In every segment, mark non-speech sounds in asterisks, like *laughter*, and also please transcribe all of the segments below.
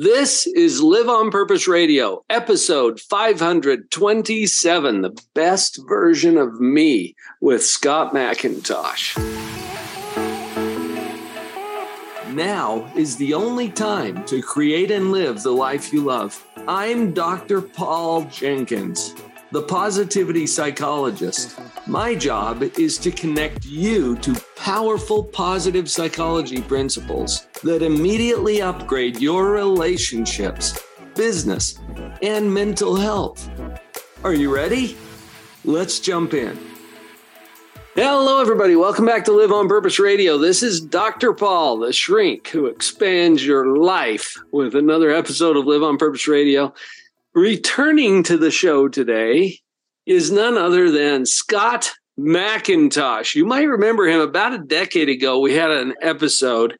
This is Live on Purpose Radio, episode 527, the best version of me with Scott McIntosh. Now is the only time to create and live the life you love. I'm Dr. Paul Jenkins, the positivity psychologist. My job is to connect you to powerful positive psychology principles that immediately upgrade your relationships, business, and mental health. Are you ready? Let's jump in. Hello, everybody. Welcome back to Live on Purpose Radio. This is Dr. Paul, the shrink who expands your life with another episode of Live on Purpose Radio. Returning to the show today is none other than Scott McIntosh. You might remember him about a decade ago. We had an episode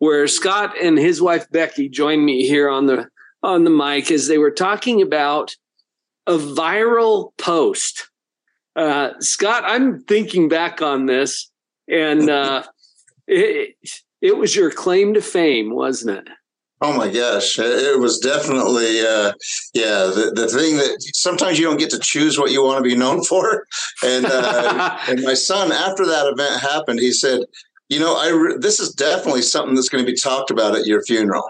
where Scott and his wife Becky joined me here on the on the mic as they were talking about a viral post. Uh, Scott, I'm thinking back on this, and uh, *laughs* it, it was your claim to fame, wasn't it? Oh my gosh, it was definitely uh, yeah the, the thing that sometimes you don't get to choose what you want to be known *laughs* for, and uh, *laughs* and my son after that event happened, he said, you know, I re- this is definitely something that's going to be talked about at your funeral.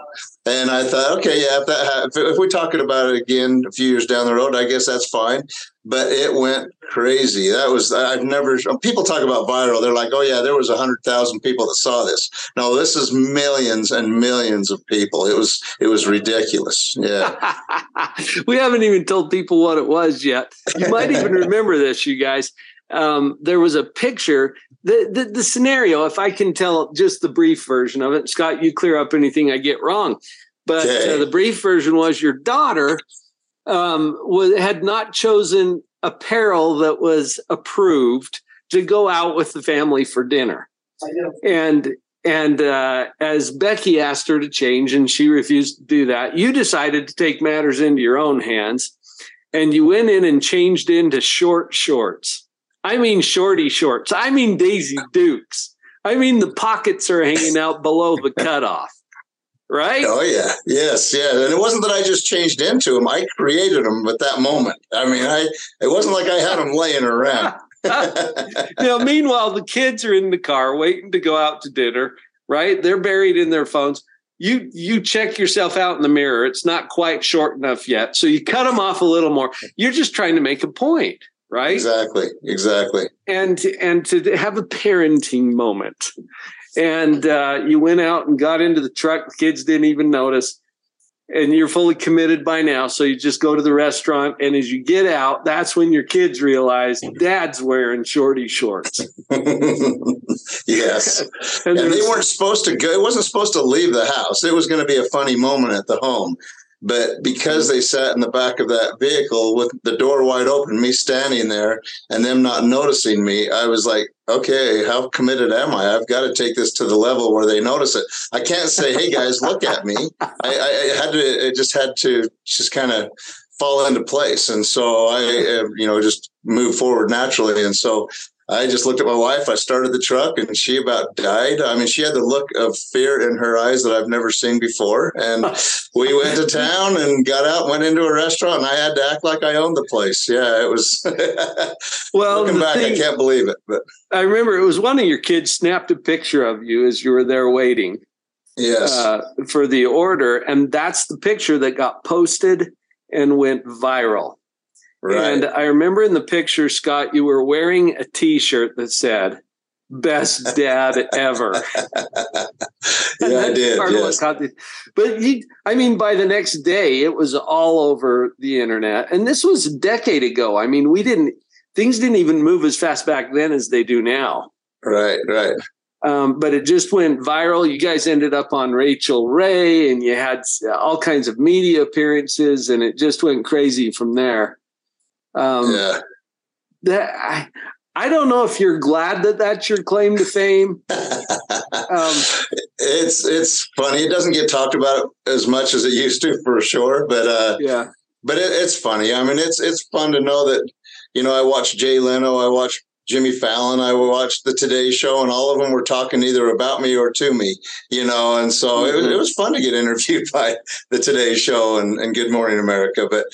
And I thought, okay, yeah, if that ha- if, if we're talking about it again a few years down the road, I guess that's fine. But it went crazy. That was I've never. People talk about viral. They're like, oh yeah, there was a hundred thousand people that saw this. No, this is millions and millions of people. It was it was ridiculous. Yeah. *laughs* we haven't even told people what it was yet. You might even *laughs* remember this, you guys. Um, there was a picture the, the, the scenario, if I can tell just the brief version of it, Scott, you clear up anything I get wrong. But okay. uh, the brief version was your daughter um, was, had not chosen apparel that was approved to go out with the family for dinner. And and uh, as Becky asked her to change and she refused to do that, you decided to take matters into your own hands and you went in and changed into short shorts. I mean shorty shorts. I mean Daisy Dukes. I mean the pockets are hanging out below the cutoff. Right? Oh yeah, yes, yeah. And it wasn't that I just changed into them; I created them at that moment. I mean, I it wasn't like I had them laying around. *laughs* *laughs* now, meanwhile, the kids are in the car waiting to go out to dinner. Right? They're buried in their phones. You you check yourself out in the mirror. It's not quite short enough yet, so you cut them off a little more. You're just trying to make a point right? Exactly, exactly. And and to have a parenting moment, and uh, you went out and got into the truck. The kids didn't even notice, and you're fully committed by now. So you just go to the restaurant, and as you get out, that's when your kids realize Dad's wearing shorty shorts. *laughs* yes, *laughs* and, and they weren't supposed to go. It wasn't supposed to leave the house. It was going to be a funny moment at the home. But because they sat in the back of that vehicle with the door wide open, me standing there and them not noticing me, I was like, okay, how committed am I? I've got to take this to the level where they notice it. I can't say, hey guys, look at me. I, I had to, it just had to just kind of fall into place. And so I, uh, you know, just move forward naturally. And so I just looked at my wife. I started the truck and she about died. I mean, she had the look of fear in her eyes that I've never seen before. And *laughs* we went to town and got out, went into a restaurant, and I had to act like I owned the place. Yeah, it was. *laughs* well, looking back, thing, I can't believe it. But I remember it was one of your kids snapped a picture of you as you were there waiting. Yes. Uh, for the order. And that's the picture that got posted and went viral. Right. And I remember in the picture, Scott, you were wearing a T-shirt that said "Best Dad Ever." *laughs* yeah, I did. Yes. But he, I mean, by the next day, it was all over the internet, and this was a decade ago. I mean, we didn't things didn't even move as fast back then as they do now. Right. Right. Um, but it just went viral. You guys ended up on Rachael Ray, and you had all kinds of media appearances, and it just went crazy from there. Um, yeah. That I, I don't know if you're glad that that's your claim to fame. *laughs* um, it's it's funny. It doesn't get talked about as much as it used to, for sure. But uh, yeah, but it, it's funny. I mean, it's it's fun to know that you know I watch Jay Leno, I watch Jimmy Fallon. I watched the Today Show, and all of them were talking either about me or to me, you know. And so mm-hmm. it, was, it, was, fun to get interviewed *laughs* by the Today Show and, and Good Morning America. But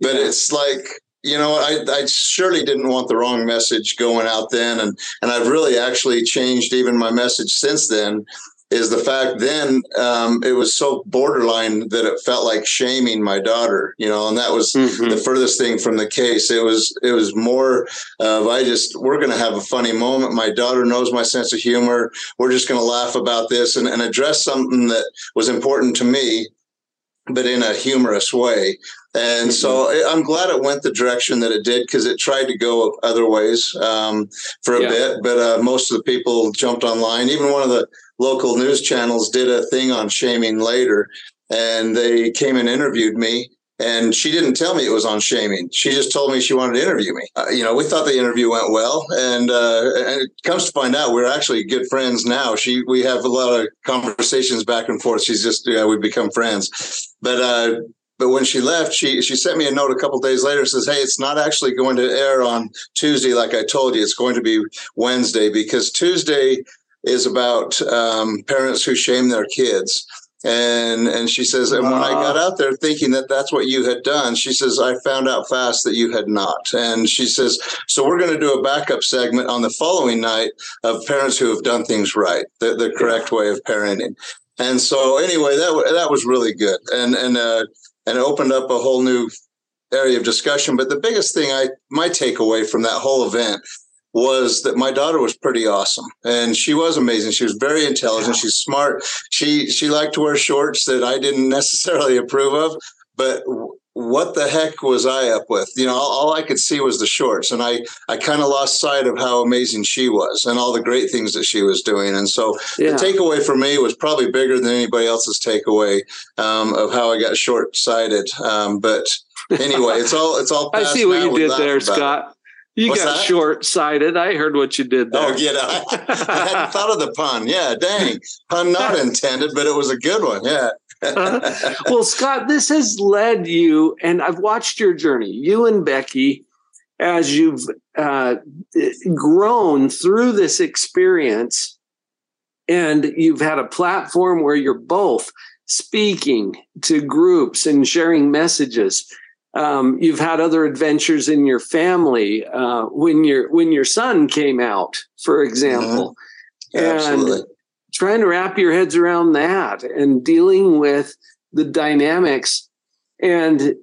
but yeah. it's like you know, I, I surely didn't want the wrong message going out then, and and I've really actually changed even my message since then is the fact then um, it was so borderline that it felt like shaming my daughter, you know, and that was mm-hmm. the furthest thing from the case. It was it was more of I just we're going to have a funny moment. My daughter knows my sense of humor. We're just going to laugh about this and, and address something that was important to me, but in a humorous way. And mm-hmm. so I'm glad it went the direction that it did because it tried to go other ways um, for a yeah. bit, but uh, most of the people jumped online. Even one of the local news channels did a thing on shaming later, and they came and interviewed me. And she didn't tell me it was on shaming. She just told me she wanted to interview me. Uh, you know, we thought the interview went well, and, uh, and it comes to find out we're actually good friends now. She, we have a lot of conversations back and forth. She's just, yeah, we've become friends. But uh, but when she left, she she sent me a note a couple days later. Says, "Hey, it's not actually going to air on Tuesday like I told you. It's going to be Wednesday because Tuesday is about um, parents who shame their kids. And and she says, and when I got out there thinking that that's what you had done, she says, I found out fast that you had not. And she says, so we're going to do a backup segment on the following night of parents who have done things right, the, the correct way of parenting. And so anyway, that that was really good, and and uh, and it opened up a whole new area of discussion. But the biggest thing I my takeaway from that whole event was that my daughter was pretty awesome and she was amazing. She was very intelligent. Yeah. She's smart. She she liked to wear shorts that I didn't *laughs* necessarily approve of, but what the heck was I up with? You know, all, all I could see was the shorts, and I I kind of lost sight of how amazing she was and all the great things that she was doing. And so yeah. the takeaway for me was probably bigger than anybody else's takeaway um, of how I got short sighted. Um, but anyway, it's all it's all. *laughs* I see what you did there, Scott. You What's got short sighted. I heard what you did there. Oh, yeah. *laughs* I, I hadn't thought of the pun. Yeah, dang. Pun not *laughs* intended, but it was a good one. Yeah. uh, *laughs* well, Scott, this has led you, and I've watched your journey, you and Becky, as you've uh, grown through this experience, and you've had a platform where you're both speaking to groups and sharing messages um, you've had other adventures in your family uh, when your when your son came out, for example, mm-hmm. and trying to wrap your heads around that and dealing with the dynamics. And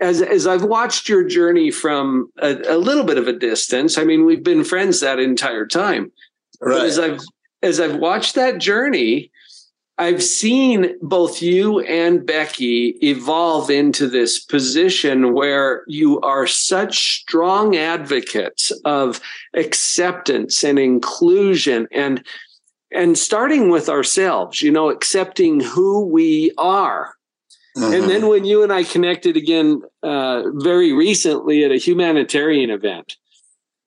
as as I've watched your journey from a, a little bit of a distance, I mean, we've been friends that entire time. Right. But as I've as I've watched that journey, I've seen both you and Becky evolve into this position where you are such strong advocates of acceptance and inclusion and and starting with ourselves, you know, accepting who we are. Mm-hmm. And then when you and I connected again uh, very recently at a humanitarian event,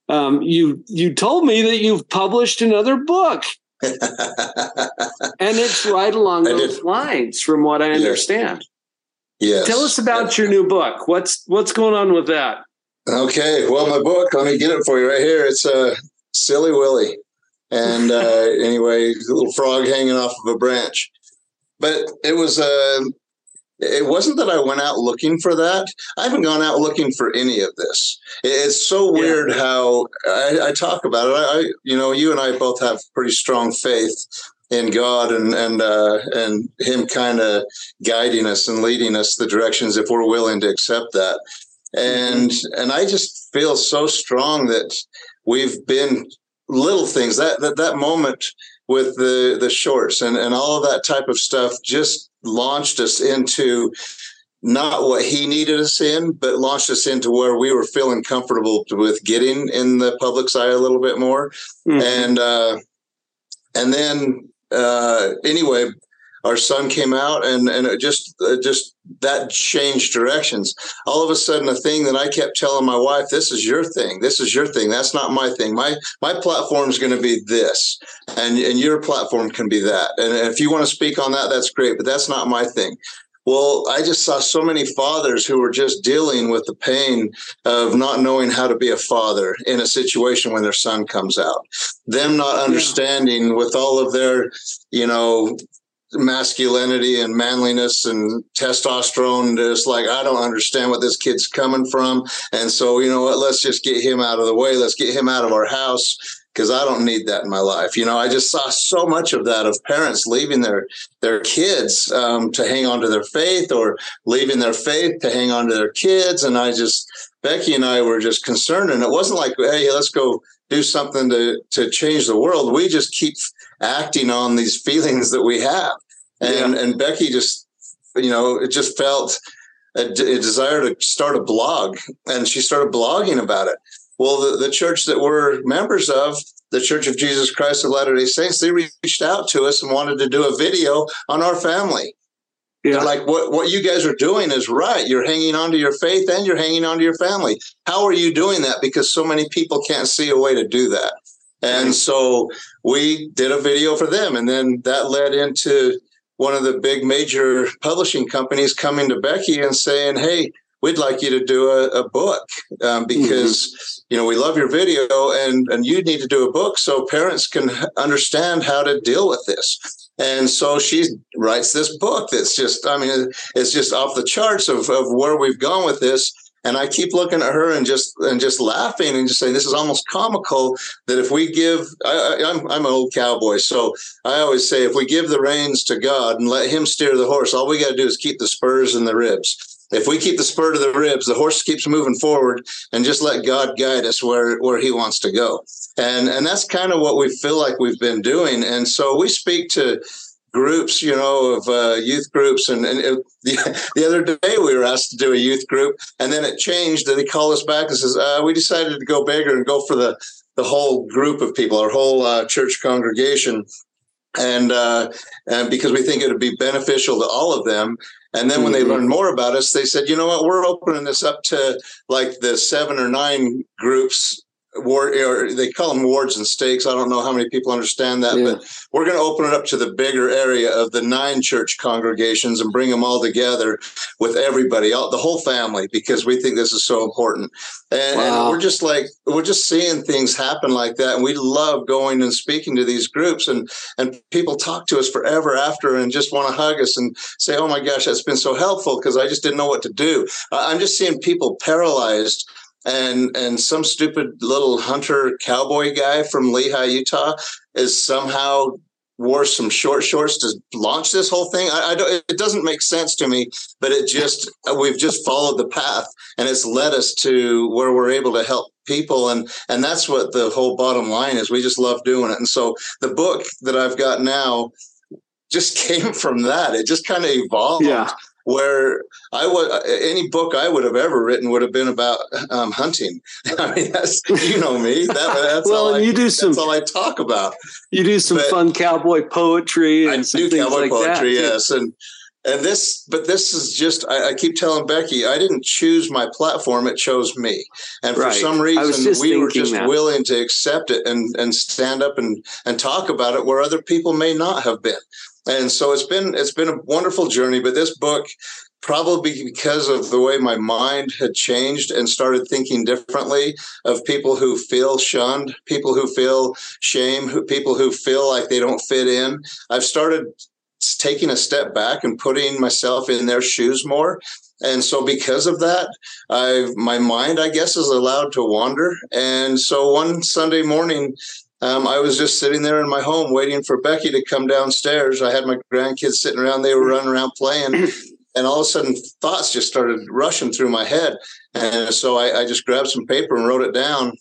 um, you you told me that you've published another book and it's right along those lines from what I understand. Yes. Tell us about your new book. What's what's going on with that? Okay. Well, my book, let me get it for you right here. It's a uh, Silly Willy. And uh, *laughs* anyway, a little frog hanging off of a branch. But it was a uh, it wasn't that I went out looking for that. I haven't gone out looking for any of this. It's so weird yeah. how I, I, talk about it. I, I, you know, you and I both have pretty strong faith in God and and uh, and Him kind of guiding us and leading us the directions if we're willing to accept that. And mm-hmm. and I just feel so strong that we've been little things that that that moment with the the shorts and and all of that type of stuff just launched us into not what he needed us in, but launched us into where we were feeling comfortable with getting in the public's eye a little bit more. Mm-hmm. And uh, and then uh, anyway, our son came out and and it just it just that changed directions. All of a sudden a thing that i kept telling my wife this is your thing. This is your thing. That's not my thing. My my platform is going to be this and and your platform can be that. And if you want to speak on that that's great but that's not my thing. Well, I just saw so many fathers who were just dealing with the pain of not knowing how to be a father in a situation when their son comes out. Them not understanding yeah. with all of their, you know, masculinity and manliness and testosterone just like i don't understand what this kid's coming from and so you know what let's just get him out of the way let's get him out of our house because I don't need that in my life. You know, I just saw so much of that of parents leaving their their kids um, to hang on to their faith or leaving their faith to hang on to their kids. And I just Becky and I were just concerned, and it wasn't like, hey, let's go do something to to change the world. We just keep acting on these feelings that we have, and yeah. and Becky just, you know, it just felt. A, a desire to start a blog, and she started blogging about it well, the, the church that we're members of, the Church of Jesus Christ of Latter day Saints, they reached out to us and wanted to do a video on our family. Yeah. like, what, what you guys are doing is right. You're hanging on to your faith and you're hanging on to your family. How are you doing that? Because so many people can't see a way to do that. And so we did a video for them. And then that led into one of the big major publishing companies coming to Becky and saying, Hey, we'd like you to do a, a book um, because mm-hmm. you know we love your video and and you need to do a book so parents can understand how to deal with this and so she writes this book that's just i mean it's just off the charts of, of where we've gone with this. And I keep looking at her and just and just laughing and just saying this is almost comical that if we give I, am I'm, I'm an old cowboy. So I always say if we give the reins to God and let Him steer the horse all we got to do is keep the spurs in the ribs if we keep the spur to the ribs, the horse keeps moving forward and just let God guide us where, where he wants to go. And, and that's kind of what we feel like we've been doing. And so we speak to groups, you know, of uh, youth groups. And, and it, *laughs* the, the other day we were asked to do a youth group and then it changed and they call us back and says, uh, we decided to go bigger and go for the, the whole group of people, our whole uh, church congregation and uh, and because we think it would be beneficial to all of them. And then when they mm-hmm. learned more about us, they said, you know what, we're opening this up to like the seven or nine groups ward or they call them wards and stakes. I don't know how many people understand that, yeah. but we're going to open it up to the bigger area of the nine church congregations and bring them all together with everybody, all, the whole family, because we think this is so important. And, wow. and, we're just like we're just seeing things happen like that, and we love going and speaking to these groups, and and people talk to us forever after and just want to hug us and say, "Oh my gosh, that's been so helpful," because I just didn't know what to do. I'm just seeing people paralyzed and and some stupid little hunter cowboy guy from Lehi, Utah, is somehow wore some short shorts to launch this whole thing. I, I, don't. It doesn't make sense to me, but it just we've just followed the path, and it's led us to where we're able to help people, and and that's what the whole bottom line is. We just love doing it, and so the book that I've got now just *laughs* came from that. It just kind of evolved. Yeah where I would any book I would have ever written would have been about um, hunting. *laughs* I mean, that's you know me. That, that's well, and I, you do some. That's all I talk about. You do some but fun cowboy poetry. And I do cowboy like poetry, yes, and and this, but this is just. I, I, keep telling Becky, I didn't choose my platform; it chose me. And for some reason, we were just that. willing to accept it and and stand up and and talk about it where other people may not have been and so it's been it's been a wonderful journey but this book probably because of the way my mind had changed and started thinking differently of people who feel shunned people who feel shame who, people who feel like they don't fit in i've started taking a step back and putting myself in their shoes more. And so because of that i my mind i guess is allowed to wander. And so one sunday morning um, I was just sitting there in my home waiting for Becky to come downstairs. I had my grandkids sitting around, they were running around playing. *clears throat* And all of a sudden, thoughts just started rushing through my head. And so I, I just grabbed some paper and wrote it down.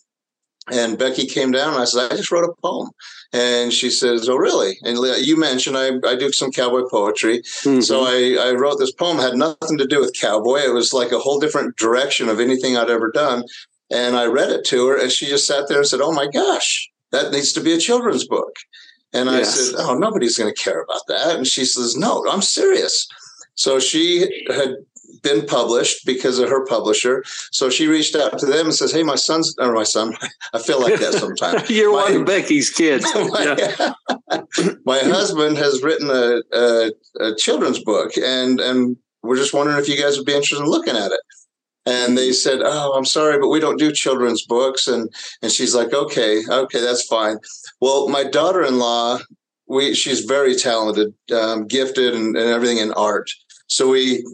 And Becky came down and I said, I just wrote a poem. And she says, Oh, really? And you mentioned I, I do some cowboy poetry. Mm-hmm. So I, I wrote this poem, had nothing to do with cowboy. It was like a whole different direction of anything I'd ever done. And I read it to her, and she just sat there and said, Oh my gosh, that needs to be a children's book. And yes. I said, Oh, nobody's going to care about that. And she says, No, I'm serious. So she had been published because of her publisher. So she reached out to them and says, Hey, my son's, or my son, *laughs* I feel like that sometimes. *laughs* You're my, one of Becky's kids. *laughs* my, my husband has written a, a, a, children's book and, and we're just wondering if you guys would be interested in looking at it. And they said, "Oh, I'm sorry, but we don't do children's books." And and she's like, "Okay, okay, that's fine." Well, my daughter-in-law, we she's very talented, um, gifted, and, and everything in art. So we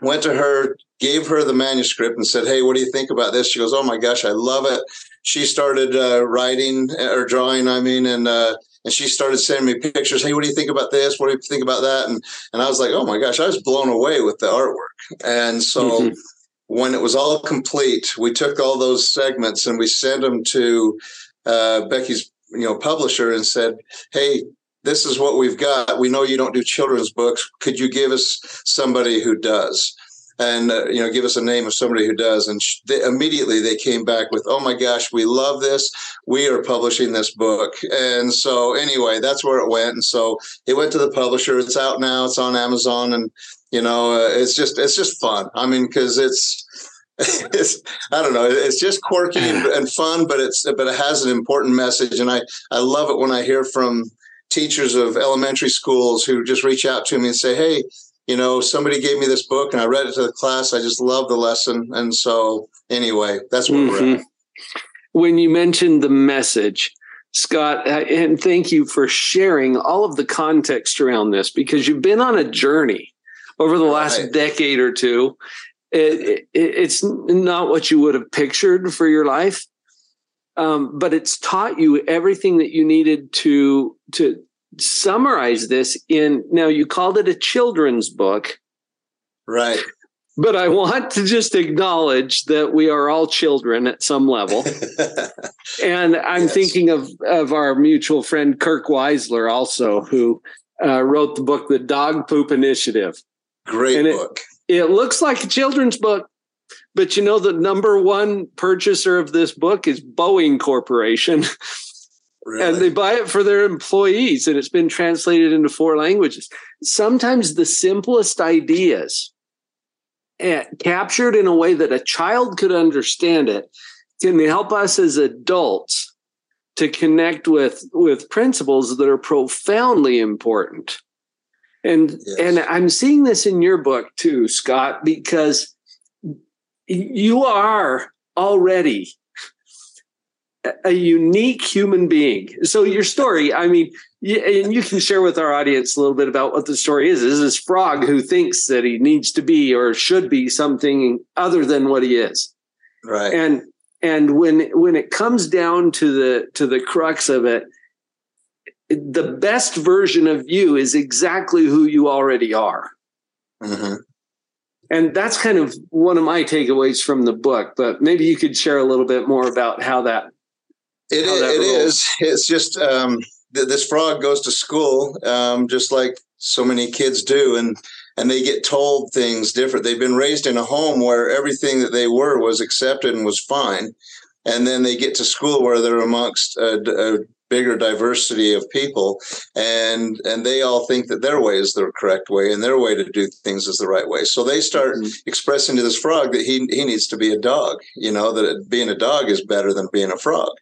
went to her, gave her the manuscript, and said, "Hey, what do you think about this?" She goes, "Oh my gosh, I love it." She started uh, writing or drawing, I mean, and uh, and she started sending me pictures. Hey, what do you think about this? What do you think about that? And and I was like, oh my gosh, I was blown away with the artwork. And so mm-hmm. When it was all complete, we took all those segments and we sent them to uh, Becky's you know publisher and said, hey. This is what we've got. We know you don't do children's books. Could you give us somebody who does? and uh, you know give us a name of somebody who does and sh- they, immediately they came back with oh my gosh we love this we are publishing this book and so anyway that's where it went and so it went to the publisher it's out now it's on amazon and you know uh, it's just it's just fun i mean because it's *laughs* it's I don't know. It's just quirky and, and, fun, but it's but it has an important message, and I I love it when I hear from teachers of elementary schools who just reach out to me and say, "Hey, you know, somebody gave me this book and I read it to the class. I just love the lesson. And so, anyway, that's where mm-hmm. we're at. When you mentioned the message, Scott, and thank you for sharing all of the context around this because you've been on a journey over the last right. decade or two. It, it, it's not what you would have pictured for your life, um, but it's taught you everything that you needed to to summarize this in now you called it a children's book right but i want to just acknowledge that we are all children at some level *laughs* and i'm yes. thinking of of our mutual friend kirk weisler also who uh, wrote the book the dog poop initiative great and book it, it looks like a children's book but you know the number one purchaser of this book is boeing corporation *laughs* Really? And they buy it for their employees, and it's been translated into four languages. Sometimes the simplest ideas, eh, captured in a way that a child could understand it, can help us as adults to connect with with principles that are profoundly important. And yes. and I'm seeing this in your book too, Scott, because you are already a unique human being. So your story, I mean, and you can share with our audience a little bit about what the story is. Is this frog who thinks that he needs to be or should be something other than what he is? Right. And and when when it comes down to the to the crux of it, the best version of you is exactly who you already are. Mm-hmm. And that's kind of one of my takeaways from the book. But maybe you could share a little bit more about how that it, is, it is. It's just um, th- this frog goes to school um, just like so many kids do, and and they get told things different. They've been raised in a home where everything that they were was accepted and was fine, and then they get to school where they're amongst a, a bigger diversity of people, and and they all think that their way is the correct way and their way to do things is the right way. So they start mm-hmm. expressing to this frog that he he needs to be a dog. You know that being a dog is better than being a frog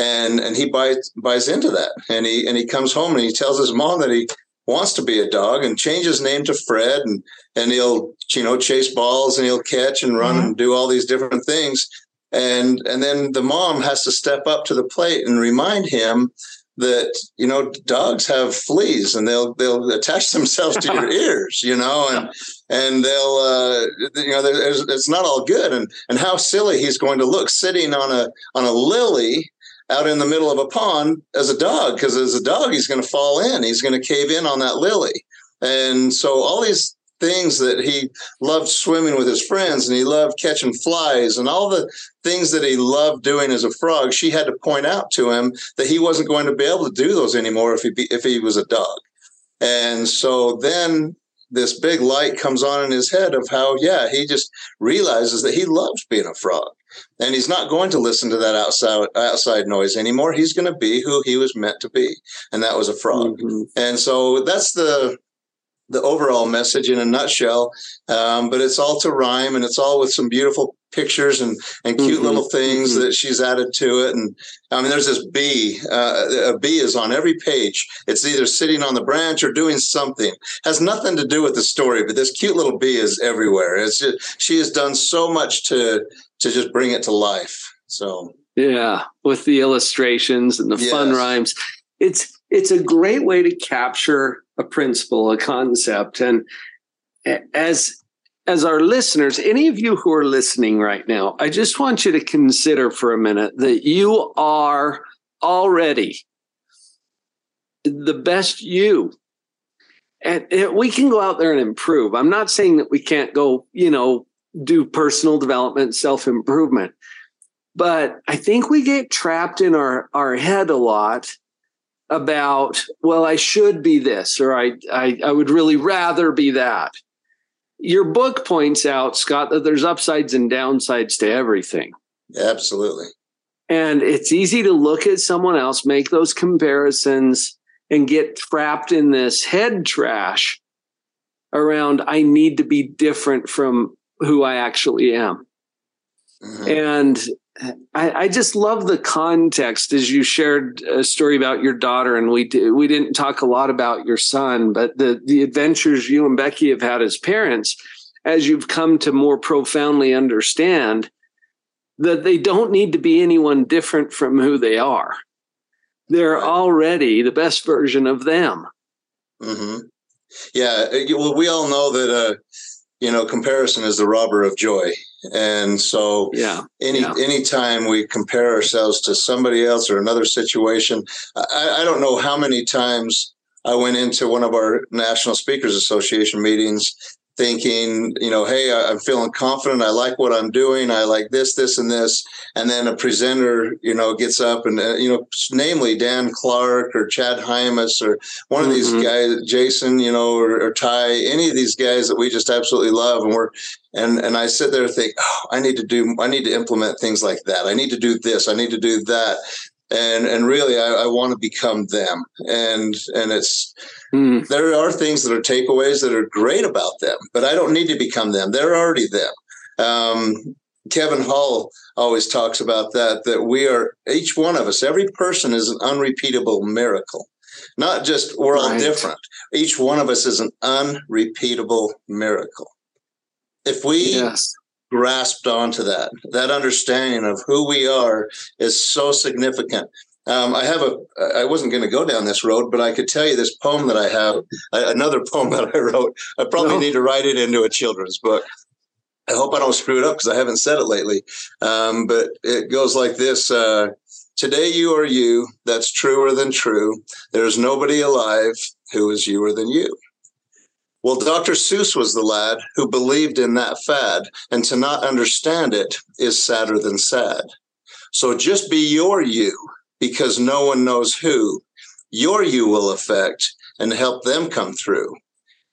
and and he buys buys into that and he and he comes home and he tells his mom that he wants to be a dog and change his name to Fred and and he'll you know chase balls and he'll catch and run mm-hmm. and do all these different things and and then the mom has to step up to the plate and remind him that you know dogs have fleas and they'll they'll attach *laughs* themselves to your *laughs* ears you know and and they'll uh, you know it's not all good. And and how silly he's going to look sitting on a on a lily out in the middle of a pond as a dog because as a dog he's going to fall in. He's going to cave in on that lily. And so all these things that he loved swimming with his friends and he loved catching flies and all the things that he loved doing as a frog she had to point out to him that he wasn't going to be able to do those anymore if he be, if he was a dog. And so then this big light comes on in his head of how yeah he just realizes that he loves being a frog. And he's not going to listen to that outside outside noise anymore. He's going to be who he was meant to be. And that was a frog. Mm-hmm. and so that's the the overall message in a nutshell um, but it's all to rhyme and it's all with some beautiful pictures and and cute mm-hmm. little things mm-hmm. that she's added to it. And I mean, there's this bee. Uh, a bee is on every page. It's either sitting on the branch or doing something. Has nothing to do with the story, but this cute little bee is everywhere. It's just, she has done so much to to just bring it to life. So yeah, with the illustrations and the yes. fun rhymes, it's it's a great way to capture a principle, a concept, and as as our listeners, any of you who are listening right now, I just want you to consider for a minute that you are already the best you. And we can go out there and improve. I'm not saying that we can't go, you know, do personal development, self improvement. But I think we get trapped in our, our head a lot about, well, I should be this, or I, I, I would really rather be that your book points out, Scott, that there's upsides and downsides to everything. Absolutely. And it's easy to look at someone else, make those comparisons, and get trapped in this head trash around, I need to be different from who I actually am. Mm-hmm. And I, I, just love the context as you shared a story about your daughter, and we did, we didn't talk a lot about your son, but the the adventures you and Becky have had as parents, as you've come to more profoundly understand that they don't need to be anyone different from who they are. They're already the best version of them. Mm-hmm. Yeah, well, we all know that uh, you know comparison is the robber of joy and so yeah any yeah. anytime we compare ourselves to somebody else or another situation I, I don't know how many times i went into one of our national speakers association meetings thinking, you know, hey, I'm feeling confident. I like what I'm doing. I like this, this, and this. And then a presenter, you know, gets up and, uh, you know, namely Dan Clark or Chad Hymas or one of mm-hmm. these guys, Jason, you know, or, or, Ty, any of these guys that we just absolutely love. And we're, and, and I sit there and think, oh, I need to do, I need to implement things like that. I need to do this. I need to do that and and really I, I want to become them. And and it's mm. there are things that are takeaways that are great about them but I don't need to become them. They're already them. Um, Kevin Hall always talks about that that we are each one of us every person is an unrepeatable miracle. Not just we're all right. different. Each one of us is an unrepeatable miracle. If we yes grasped onto that. That understanding of who we are is so significant. Um, I have a. I wasn't going to go down this road, but I could tell you this poem that I have. Another *laughs* poem that I wrote. I probably no. need to write it into a children's book. I hope I don't screw it up because I haven't said it lately. Um, but it goes like this. Uh, Today you are you. That's truer than true. There's nobody alive who is youer than you. Well, Dr. Seuss was the lad who believed in that fad, and to not understand it is sadder than sad. So just be your you, because no one knows who your you will affect and help them come through.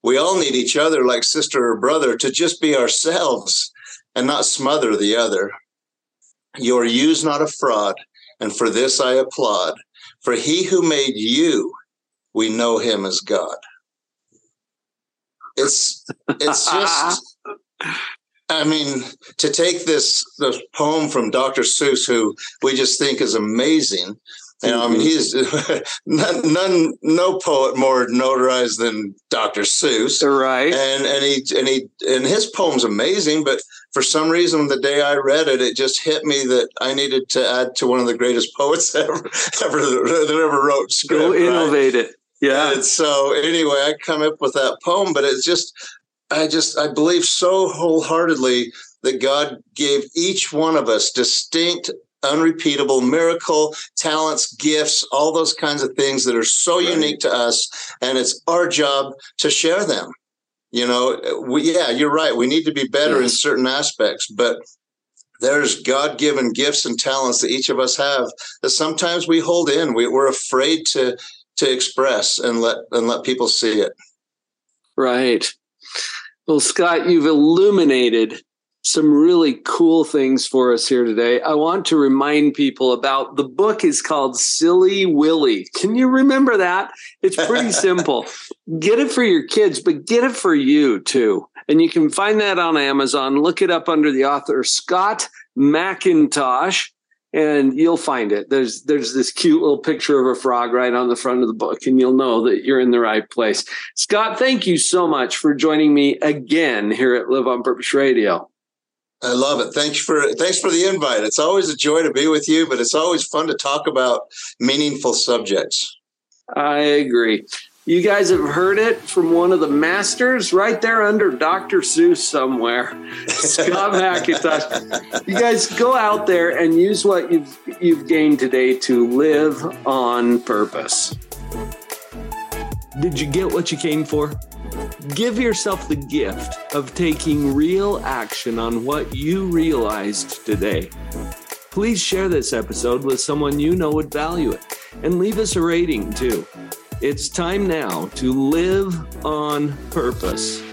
We all need each other like sister or brother to just be ourselves and not smother the other. Your you's not a fraud, and for this I applaud. For he who made you, we know him as God. It's it's just *laughs* I mean, to take this this poem from Dr. Seuss, who we just think is amazing. You know, I mean, mm-hmm. he's *laughs* none, none, no poet more notarized than Dr. Seuss, right? And and he and he and his poem's amazing, but for some reason, the day I read it, it just hit me that I needed to add to one of the greatest poets *laughs* ever ever that ever wrote script. Go innovate right? it. Yeah. And so anyway, I come up with that poem, but it's just, I just, I believe so wholeheartedly that God gave each one of us distinct, unrepeatable miracle, talents, gifts, all those kinds of things that are so right. unique to us. And it's our job to share them. You know, we, yeah, you're right. We need to be better in certain aspects, but there's God given gifts and talents that each of us have that sometimes we hold in. We, we're afraid to to express and let and let people see it. Right. Well, Scott, you've illuminated some really cool things for us here today. I want to remind people about the book is called Silly Willy. Can you remember that? It's pretty *laughs* simple. Get it for your kids, but get it for you too. And you can find that on Amazon. Look it up under the author Scott McIntosh and you'll find it. There's there's this cute little picture of a frog right on the front of the book, and you'll know that you're in the right place. Scott, thank you so much for joining me again here at Live on Purpose Radio. I love it. Thanks for thanks for the invite. It's always a joy to be with you, but it's always fun to talk about meaningful subjects. I agree. You guys have heard it from one of the masters right there under Dr. Seuss somewhere, *laughs* Scott McIntosh. You guys go out there and use what you've you've gained today to live on purpose. Did you get what you came for? Give yourself the gift of taking real action on what you realized today. Please share this episode with someone you know would value it and leave us a rating too. It's time now to live on purpose.